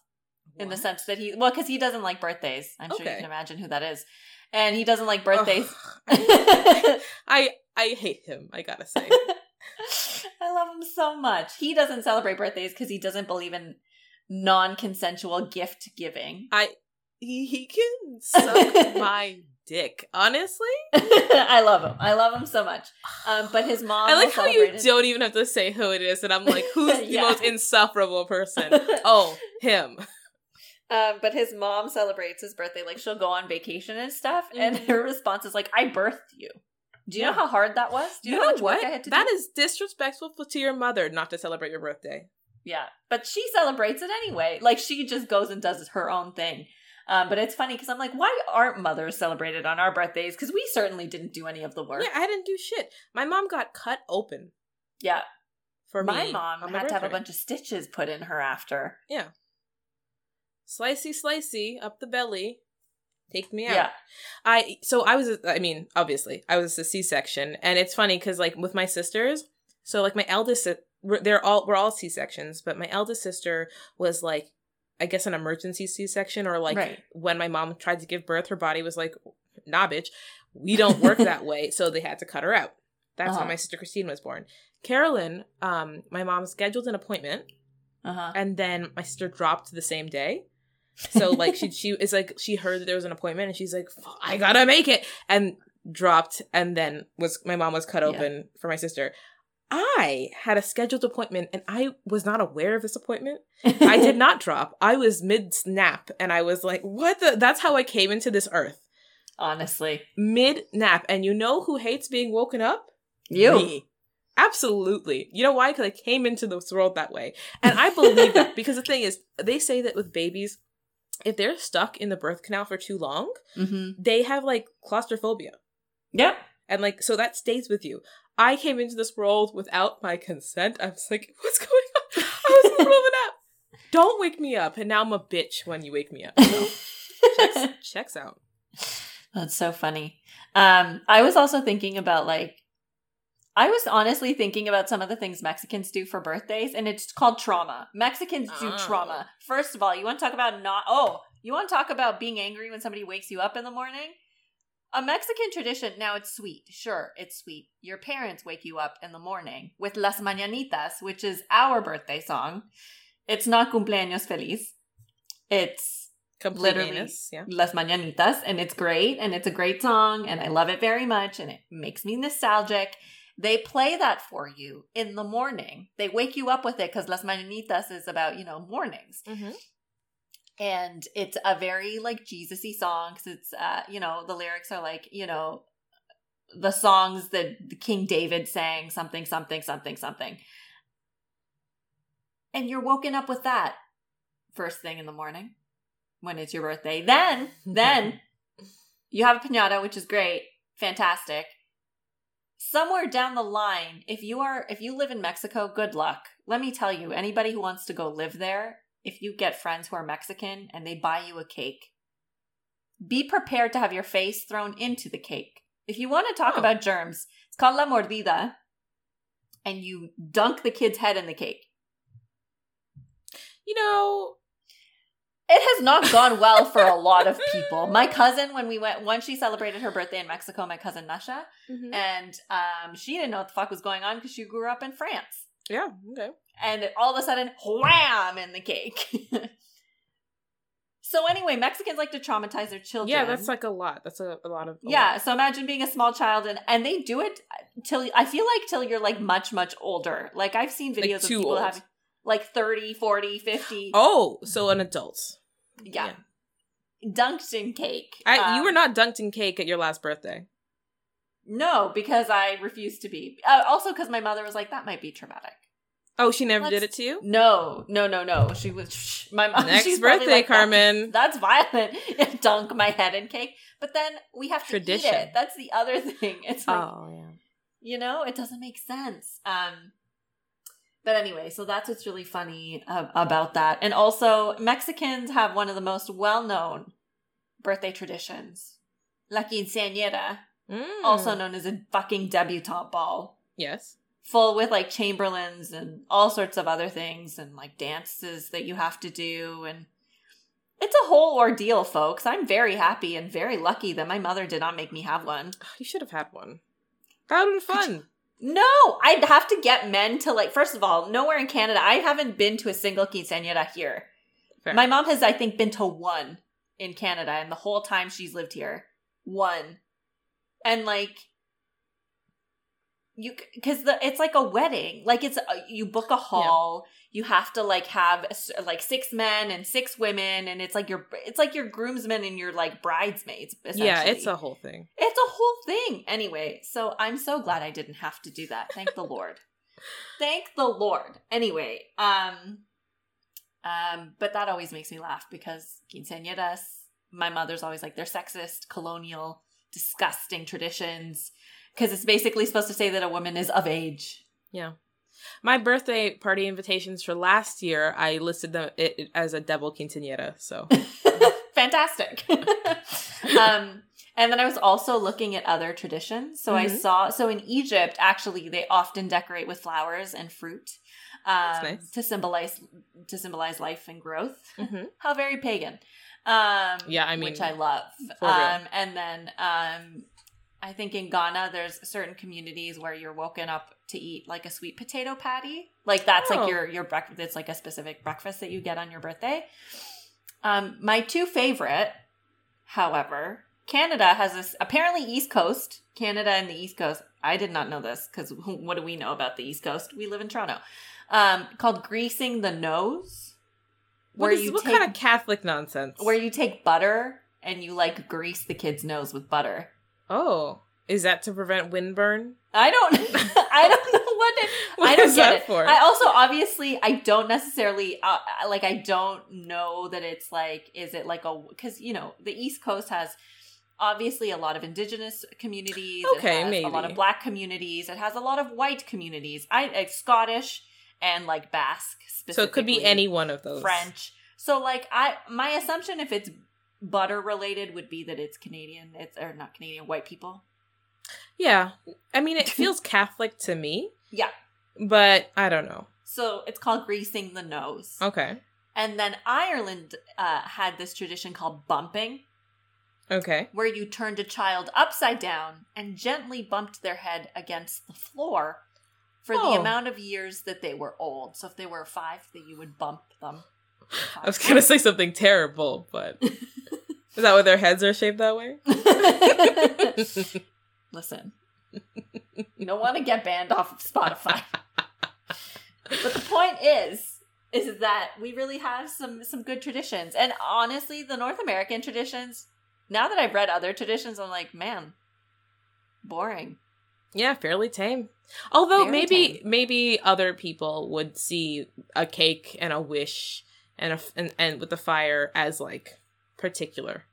in the sense that he well because he doesn't like birthdays. I'm sure you can imagine who that is, and he doesn't like birthdays. I I hate him. I gotta say. I love him so much. He doesn't celebrate birthdays because he doesn't believe in non-consensual gift giving. I he, he can suck my dick. Honestly, I love him. I love him so much. Um, but his mom. I like how you don't even have to say who it is, and I'm like, who's the most insufferable person? Oh, him. Um, but his mom celebrates his birthday. Like she'll go on vacation and stuff, and Mhm. her response is like, "I birthed you." Do you know how hard that was? Do You, you, know work what? I had to That do? is disrespectful to your mother not to celebrate your birthday. Yeah, but she celebrates it anyway. Like she just goes and does her own thing. Um, but it's funny because I'm like, why aren't mothers celebrated on our birthdays? Because we certainly didn't do any of the work. Yeah, I didn't do shit. My mom got cut open Yeah, for my me mom had to have a bunch of stitches put in her after. Slicey slicey up the belly. Take me out. Yeah, I so I was I mean obviously I was a C section and it's funny because like with my sisters so like my eldest they're all we're all C sections but my eldest sister was like I guess an emergency C section or like Right. when my mom tried to give birth her body was like nah bitch we don't work that way so they had to cut her out that's Uh-huh. how my sister Christine was born Carolyn um my mom scheduled an appointment uh huh. and then my sister dropped the same day. So like she she is like she heard that there was an appointment and she's like I gotta make it and dropped and then was my mom was cut Yeah. open for my sister. I had a scheduled appointment and I was not aware of this appointment. I did not drop. I was mid snap and I was like, what the? That's how I came into this earth. Honestly, Mid nap. And you know who hates being woken up? you. Me. Absolutely. You know why? Because I came into this world that way. And I believe that because the thing is, they say that with babies, if they're stuck in the birth canal for too long, Mm-hmm. they have like claustrophobia. Yep. And like, so that stays with you. I came into this world without my consent. I was like, what's going on? I was in the middle of a nap. Don't wake me up. And now I'm a bitch when you wake me up. So checks, checks out. That's so funny. Um, I was also thinking about like, I was honestly thinking about some of the things Mexicans do for birthdays, and it's called trauma. Mexicans do Oh. trauma. First of all, you want to talk about not, oh, you want to talk about being angry when somebody wakes you up in the morning? A Mexican tradition, now it's sweet. Sure, it's sweet. Your parents wake you up in the morning with Las Mañanitas, which is our birthday song. It's not cumpleaños feliz. It's Literally. Yeah. Las Mañanitas, and it's great, and it's a great song, and I love it very much, and it makes me nostalgic. They play that for you in the morning. They wake you up with it because Las Mañanitas is about, you know, mornings. Mm-hmm. And it's a very like Jesus-y song because it's, uh, you know, the lyrics are like, you know, the songs that King David sang, something, something, something, something. And you're woken up with that first thing in the morning when it's your birthday. Then, then you have a pinata, which is great, fantastic. Somewhere down the line, if you are if you live in Mexico, good luck. Let me tell you, anybody who wants to go live there, if you get friends who are Mexican and they buy you a cake, be prepared to have your face thrown into the cake. If you want to talk Oh. about germs, it's called la mordida, and you dunk the kid's head in the cake. You know, It has not gone well for a lot of people. My cousin, when we went, once she celebrated her birthday in Mexico, my cousin Nasha, Mhm. and um, she didn't know what the fuck was going on because she grew up in France. yeah, okay. And all of a sudden, wham, in the cake. so anyway, Mexicans like to traumatize their children. Yeah, that's like a lot. That's a, a lot of. a yeah. lot. So imagine being a small child, and and they do it till I feel like till you're like much much older. Like I've seen Like videos of people old. having like 30, 40, 50. Oh, so an adult. yeah. Dunked in cake. I, you Um, were not dunked in cake at your last birthday. No, because I refused to be. Uh, also, because my mother was like, that might be traumatic. Oh, she never did it to you? No, no, no, no. She was shh, my mom. Next birthday, like, "That's- Carmen." That's, violent. Dunk my head in cake. But then we have to Tradition. eat it. That's the other thing. It's like Oh, yeah. you know, it doesn't make sense. Um, but anyway, so that's what's really funny uh, about that. And also, Mexicans have one of the most well-known birthday traditions, La Quinceañera, Mm. also known as a fucking debutante ball. yes. full with like chamberlains and all sorts of other things and like dances that you have to do and it's a whole ordeal folks i'm very happy and very lucky that my mother did not make me have one You should have had one. That would have been fun. No i'd have to get men to like first of all nowhere in canada i haven't been to a single quinceañera here. Fair. my mom has i think been to one in canada and the whole time she's lived here one. And like you because the it's like a wedding like it's uh, you book a hall you have to like have like six men and six women and it's like your it's like your groomsmen and your like bridesmaids yeah, it's a whole thing. It's a whole thing. Anyway, so I'm so glad I didn't have to do that. Thank the Lord. Thank the Lord. Anyway, um um but that always makes me laugh because quinceañeras, my mother's always like they're sexist, colonial, disgusting traditions because it's basically supposed to say that a woman is of age. Yeah. My birthday party invitations for last year, I listed them it, it as a double quinceañera. So Fantastic. um, and then I was also looking at other traditions. So I Mhm. saw, so in Egypt, actually, they often decorate with flowers and fruit um, nice. to symbolize to symbolize life and growth. Mhm. How very pagan. Um, Yeah, I mean, which I love. Um, and then um, I think in Ghana, there's certain communities where you're woken up to eat like a sweet potato patty. Like that's Oh. like your your breakfast. It's like a specific breakfast that you get on your birthday. Um, my two favorite, however, Canada has this apparently East Coast. Canada and the East Coast. I did not know this because what do we know about the East Coast? We live in Toronto. Um, called greasing the nose, what, where is, you what take kind of Catholic nonsense? where you take butter and you like grease the kid's nose with butter. oh, is that to prevent windburn? I don't I don't know what it What I don't get that it. for? I also obviously I don't necessarily uh, like I don't know that it's like is it like a cuz you know the East Coast has obviously a lot of indigenous communities Okay, it has a lot of black communities it has a lot of white communities I like Scottish and like Basque so it could be any one of those. French. So like I my assumption if it's butter related would be that it's Canadian. It's or not Canadian, white people. Yeah. I mean, it feels Catholic to me, Yeah. but I don't know. So it's called greasing the nose. Okay. And then Ireland uh, had this tradition called bumping, Okay. where you turned a child upside down and gently bumped their head against the floor for Oh. the amount of years that they were old. So if they were five, that you would bump them. I was gonna say something terrible, but is that why their heads are shaped that way? Listen, you don't want to get banned off of Spotify. but the point is, is that we really have some some good traditions, and honestly, the North American traditions. Now that I've read other traditions, I'm like, man, boring. Yeah, fairly tame. Although Very maybe tame. maybe other people would see a cake and a wish and a and, and with the fire as like particular,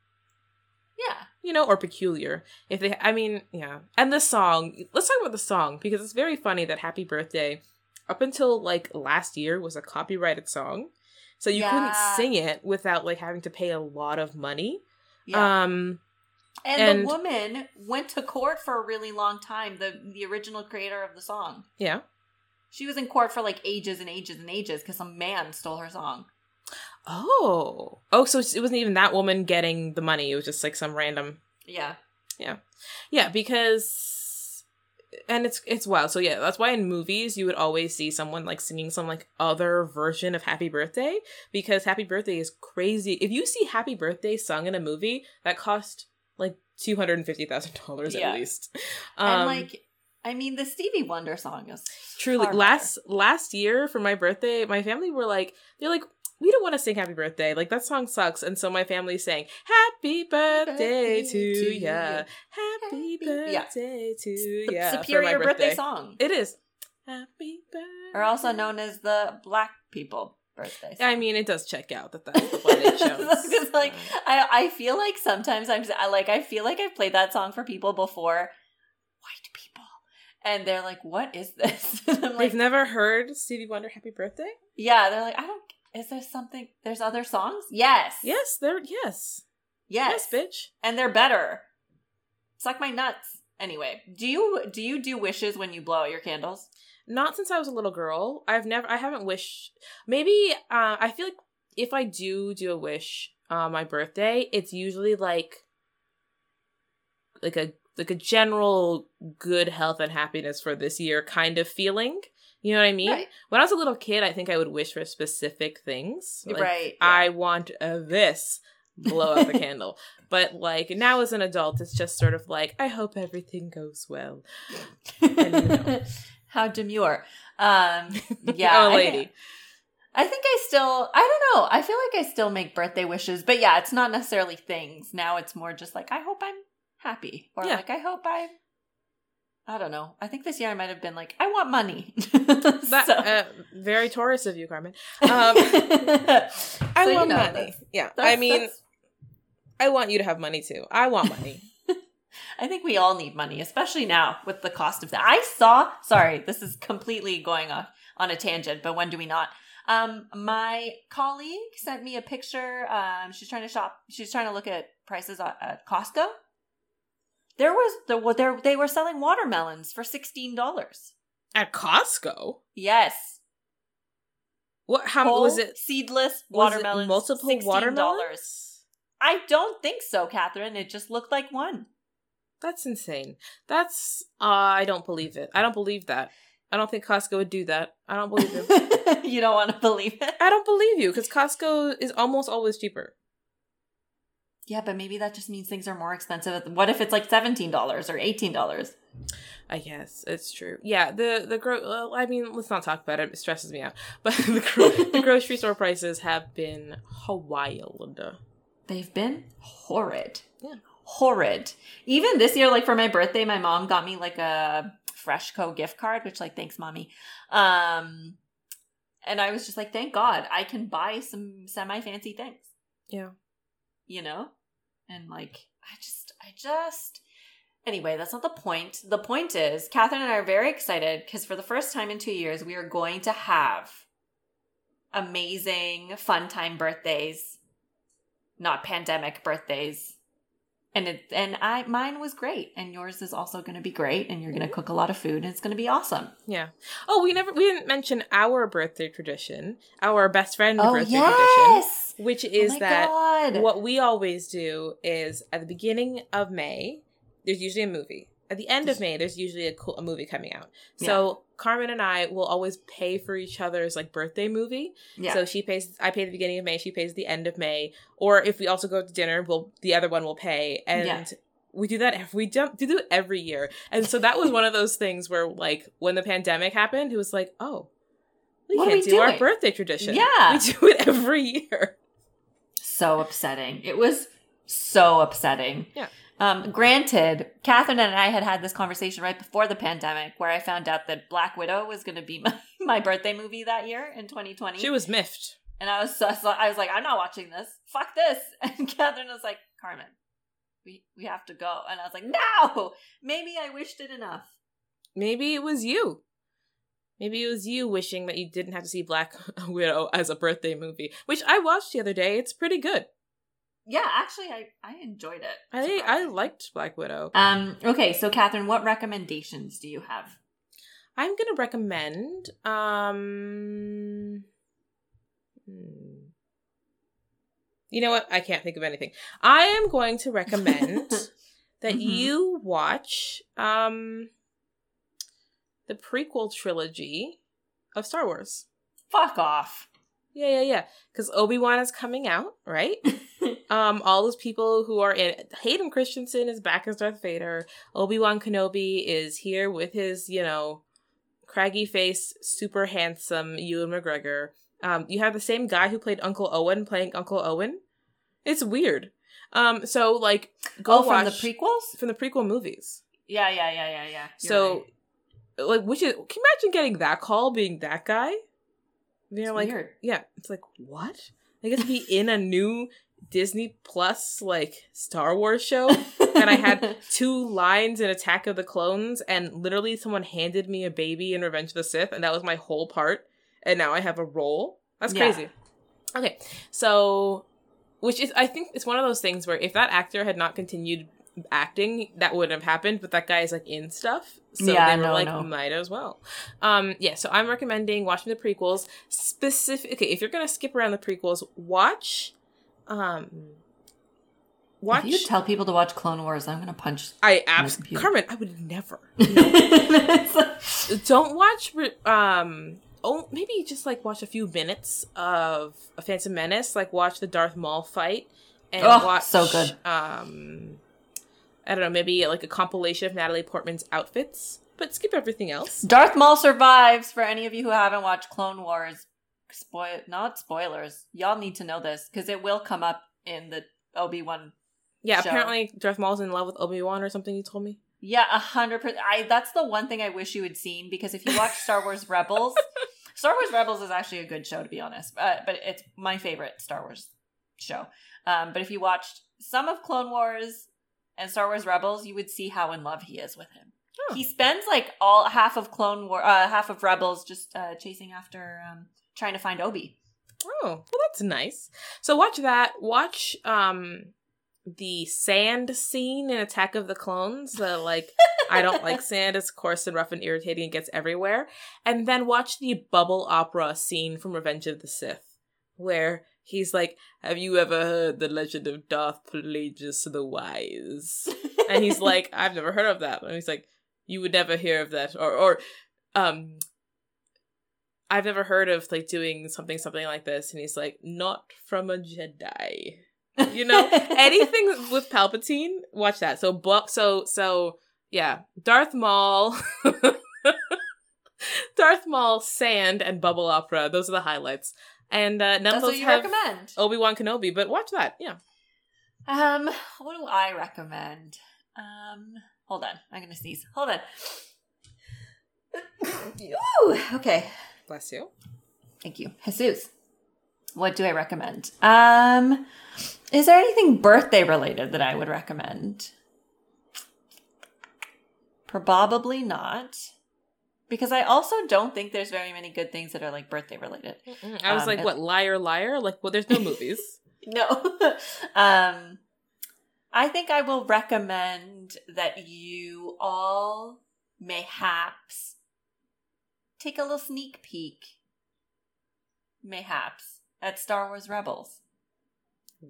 Yeah, you know, or peculiar. If they, I mean, yeah. And the song. Let's talk about the song because it's very funny that "Happy Birthday" up until like last year was a copyrighted song, so you couldn't sing it without like having to pay a lot of money. yeah. Um. and, and- the woman went to court for a really long time. The the original creator of the song. Yeah. She was in court for like ages and ages and ages because some man stole her song. Oh. Oh, so it wasn't even that woman getting the money. It was just like some random Yeah. Yeah, Yeah, because and it's it's wild. So yeah, that's why in movies you would always see someone like singing some like other version of Happy Birthday because Happy Birthday is crazy. If you see Happy Birthday sung in a movie, that cost like two hundred and fifty thousand dollars Yeah. at least. and Um, like, I mean, the Stevie Wonder song is truly last last year for my birthday, my family were like they're like we don't want to sing happy birthday. Like that song sucks. And so my family saying, happy birthday to to ya. Happy Happy- yeah. birthday to ya. the for my superior birthday. song. It is. Happy birthday. Or also known as the black people birthday. I mean, it does check out that that's the one they chose. Because like I, I feel like sometimes I'm I like I feel like I've played that song for people before, white people, and they're like, "What is this?" Like, They've never heard Stevie Wonder "Happy Birthday." "Yeah." They're like, "I don't." Is there something? There's other songs? Yes. Yes, they're yes, Yes. yes, bitch. And they're better. Suck my nuts. Anyway, do you do you do wishes when you blow out your candles? Not since I was a little girl. I've never. I haven't wished. Maybe. Uh, I feel like if I do do a wish on my birthday, it's usually like like a like a general good health and happiness for this year kind of feeling. You know what I mean? Right. When I was a little kid, I think I would wish for specific things. Like, right. I want uh, this. Blow out the candle. But like now as an adult, it's just sort of like I hope everything goes well. and you know. How demure. Um yeah. oh, lady. I think I still I don't know. I feel like I still make birthday wishes, but yeah, it's not necessarily things. Now it's more just like I hope I'm happy. Or Yeah. like I hope I I don't know. I think this year I might have been like, I want money. That, So- uh, very Taurus of you, Carmen. Um, I So, you want know, money. that's- Yeah, I mean, that's- I want you to have money too. I want money. I think we all need money, especially now with the cost of that. I saw, sorry, this is completely going off on a tangent, but when do we not? Um, my colleague sent me a picture. Um, she's trying to shop. She's trying to look at prices at, at Costco. There was the what there they were selling watermelons for sixteen dollars. At Costco, Yes, what? How Whole was it? Seedless Was it multiple $16. watermelons? I don't think so, Catherine. It just looked like one. That's insane. That's uh, I don't believe it. I don't believe that. I don't think Costco would do that. I don't believe you. you don't want to believe it. I don't believe you because Costco is almost always cheaper. Yeah, but maybe that just means things are more expensive. What if it's like seventeen dollars or eighteen dollars? I guess it's true. Yeah, the the gro- well, I mean, let's not talk about it. It stresses me out. But the gro- the grocery store prices have been wild. They've been horrid. Yeah. horrid. Even this year, like for my birthday, my mom got me like a Freshco gift card, which like thanks, mommy. Um, and I was just like, thank God, I can buy some semi fancy things. Yeah. You know? And like i just i just anyway that's not the point. The point is catherine and i are very excited because for the first time in two years we are going to have amazing fun time birthdays. Not pandemic birthdays and it and i mine was great and yours is also going to be great and you're going to cook a lot of food and it's going to be awesome Yeah. Oh, we never we didn't mention our birthday tradition, our best friend oh birthday yes tradition, which Oh is my that God. what we always do is at the beginning of May, there's usually a movie. At the end of May, there's usually a, cool, a movie coming out. So Carmen and I will always pay for each other's like birthday movie. yeah So she pays. I pay the beginning of May. She pays the end of May. Or if we also go to dinner, we'll the other one will pay. And Yeah. we do that. Every, we do, do it every year. And so that was one of those things where like when the pandemic happened, it was like, oh, we What can't we do our birthday tradition. Yeah. we do it every year. so upsetting. It was so upsetting. Yeah. Um, granted, Catherine and I had had this conversation right before the pandemic, where I found out that Black Widow was going to be my, my birthday movie that year in 2020. She was miffed. and I was so, so I was like, I'm not watching this. Fuck this. And Catherine was like, Carmen, we we have to go. And I was like, no. Maybe I wished it enough. Maybe it was you. Maybe it was you wishing that you didn't have to see Black Widow as a birthday movie, which I watched the other day. It's pretty good. Yeah, actually, I I enjoyed it. I I liked Black Widow. Um. Okay, so Catherine, what recommendations do you have? I'm gonna recommend. Um, hmm. you know what? I can't think of anything. I am going to recommend that Mhm. you watch um the prequel trilogy of Star Wars. Fuck off. Yeah, yeah, yeah. Because Obi Wan is coming out, right? um, all those people who are in Hayden Christensen is back as Darth Vader. Obi Wan Kenobi is here with his, you know, craggy face, super handsome Ewan McGregor. Um, you have the same guy who played Uncle Owen playing Uncle Owen. It's weird. Um, so like, go oh, from the prequels? from the prequel movies. Yeah, yeah, yeah, yeah, yeah. You're so right. like which is can you imagine getting that call being that guy? They're It's like weird. yeah, it's like what? I get to be in a new Disney Plus like Star Wars show and I had two lines in Attack of the Clones, and literally someone handed me a baby in Revenge of the Sith, and that was my whole part. And now I have a role. That's Yeah. crazy. Okay, so which is I think it's one of those things where if that actor had not continued acting, that wouldn't have happened. But that guy is like in stuff, so Yeah, they were no, like, no. might as well. Um, yeah. So I'm recommending watching the prequels. Specific. Okay, if you're gonna skip around the prequels, watch. Um, watch. If you tell people to watch Clone Wars, I'm gonna punch. I absolutely. Carmen. I would never. Like- Don't watch. Um. Oh, maybe just like watch a few minutes of a Phantom Menace. Like watch the Darth Maul fight, and Oh, watch so good. Um. I don't know. Maybe like a compilation of Natalie Portman's outfits, but skip everything else. Darth Maul survives. For any of you who haven't watched Clone Wars, spoil not spoilers. Y'all need to know this because it will come up in the Obi Wan. Yeah. Show. Apparently, Darth Maul's in love with Obi Wan or something. You told me. Yeah, a hundred percent. I that's the one thing I wish you had seen because if you watch Star Wars Rebels, Star Wars Rebels is actually a good show to be honest. Uh, but it's my favorite Star Wars show. Um, but if you watched some of Clone Wars and Star Wars Rebels, you would see how in love he is with him. Huh. He spends like all half of Clone War, uh, half of Rebels just uh, chasing after, um, trying to find Obi. Oh, well, that's nice. So watch that. Watch um the sand scene in Attack of the Clones. The like, I don't like sand. It's coarse and rough and irritating. It gets everywhere. And then watch the bubble opera scene from Revenge of the Sith, where he's like, "Have you ever heard the legend of Darth Plagueis the Wise?" And he's like, "I've never heard of that." And he's like, "You would never hear of that," or or um. I've never heard of like doing something something like this, and he's like, not from a Jedi. You know, anything with Palpatine, watch that. So, bu- so, so, yeah, Darth Maul, Darth Maul, Sand, and Bubble Opera. Those are the highlights. And uh, none That's of those have recommend. Obi Wan Kenobi, but watch that. Yeah. Um, what do I recommend? Um, hold on, I'm gonna sneeze. Hold on. Ooh, okay. Bless you. Thank you. Jesus. What do I recommend? Um, is there anything birthday related that I would recommend? Probably not. Because I also don't think there's very many good things that are like birthday related. I was Um, like, what, liar, liar? Like, well, there's no movies. No. um I think I will recommend that you all mayhaps take a little sneak peek mayhaps at Star Wars Rebels.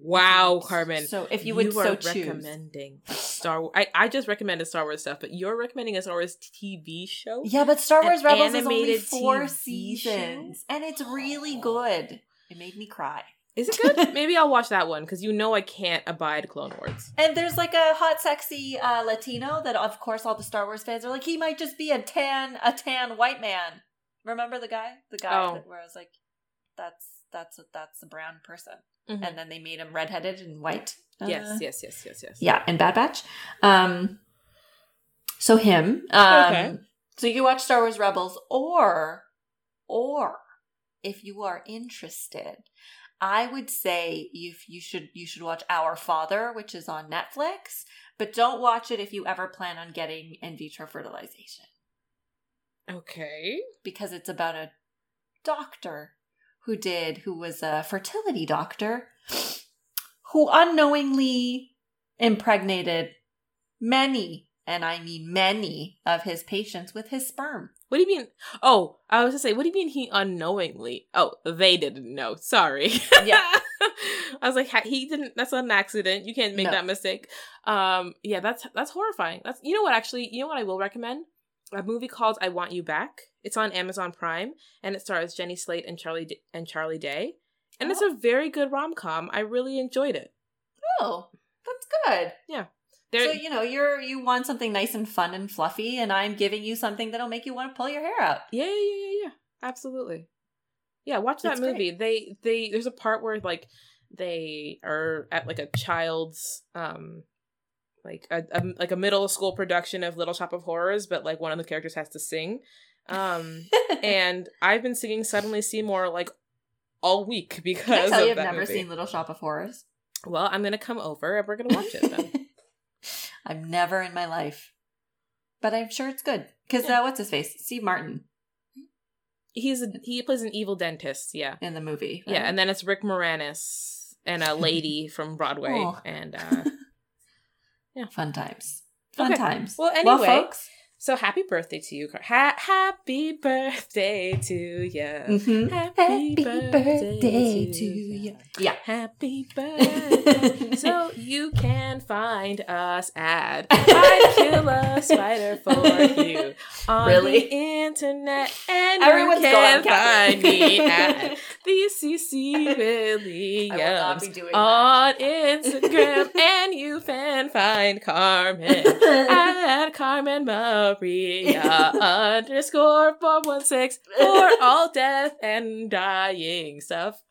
Wow, Carmen. So if you would so are choose. recommending Star Wars. I, I just recommended Star Wars stuff, but you're recommending a Star Wars TV show? Yeah, but Star An Wars Rebels is only four TV seasons and it's really good. It made me cry. Is it good? Maybe I'll watch that one because you know I can't abide Clone Wars. And there's like a hot, sexy uh, Latino that, of course, all the Star Wars fans are like, he might just be a tan, a tan white man. Remember the guy, the guy Oh. that, where I was like, that's that's that's a brown person, Mhm. and then they made him redheaded and white. yes, Uh, yes, yes, yes, yes. yeah, in Bad Batch. Um, so him. Um, Okay. So you watch Star Wars Rebels, or or if you are interested, I would say if you should you should watch Our Father, which is on Netflix, but don't watch it if you ever plan on getting in vitro fertilization Okay. because it's about a doctor who did who was a fertility doctor who unknowingly impregnated many and I mean many of his patients with his sperm. What do you mean? Oh, I was gonna say, what do you mean he unknowingly? Oh, they didn't know. Sorry. Yeah. I was like, he didn't. That's an accident. You can't make No. that mistake. Um, yeah, that's that's horrifying. That's you know what? Actually, you know what I will recommend a movie called "I Want You Back." It's on Amazon Prime, and it stars Jenny Slate and Charlie D- and Charlie Day, and it's a very good rom com. I really enjoyed it. Oh, that's good. There, so you know, you're you want something nice and fun and fluffy, and I'm giving you something that'll make you want to pull your hair out. Yeah, yeah, yeah, yeah, yeah. Absolutely. Yeah, watch that It's great. movie. They they there's a part where like they are at like a child's um like a, a like a middle school production of Little Shop of Horrors, but like one of the characters has to sing. Um, and I've been singing "Suddenly Seymour" like all week because you I've never movie. seen Little Shop of Horrors? Well, I'm gonna come over and we're gonna watch it then. I've never in my life. But I'm sure it's good. Because uh, what's his face? Steve Martin He's a, he plays an evil dentist, yeah, in the movie. yeah, and then it's Rick Moranis and a lady from Broadway, Oh. and uh, fun times. Fun Okay. times. Well, anyway, folks. So happy birthday to you, Car- ha- happy birthday to you, Mhm. Happy birthday to you. Yeah. happy birthday. so you can find us at I'd kill a spider for you on Really? the internet, and Everyone's you can find me at the CC Williams I will not be doing that. on Instagram, and you can find Carmen at Carmen Maria underscore four one six for all death and dying stuff.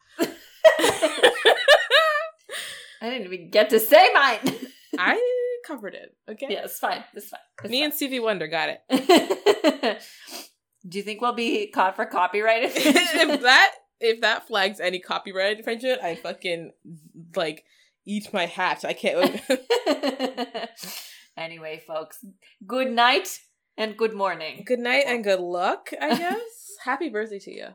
I didn't even get to say mine. I covered it. Okay. yeah, it's fine. It's fine. It's Me and Stevie Wonder got it. Do you think we'll be caught for copyright if that if that flags any copyright infringement, I fucking like eat my hat. I can't. anyway, folks, good night and good morning. good night and good luck. I guess. Happy birthday to you.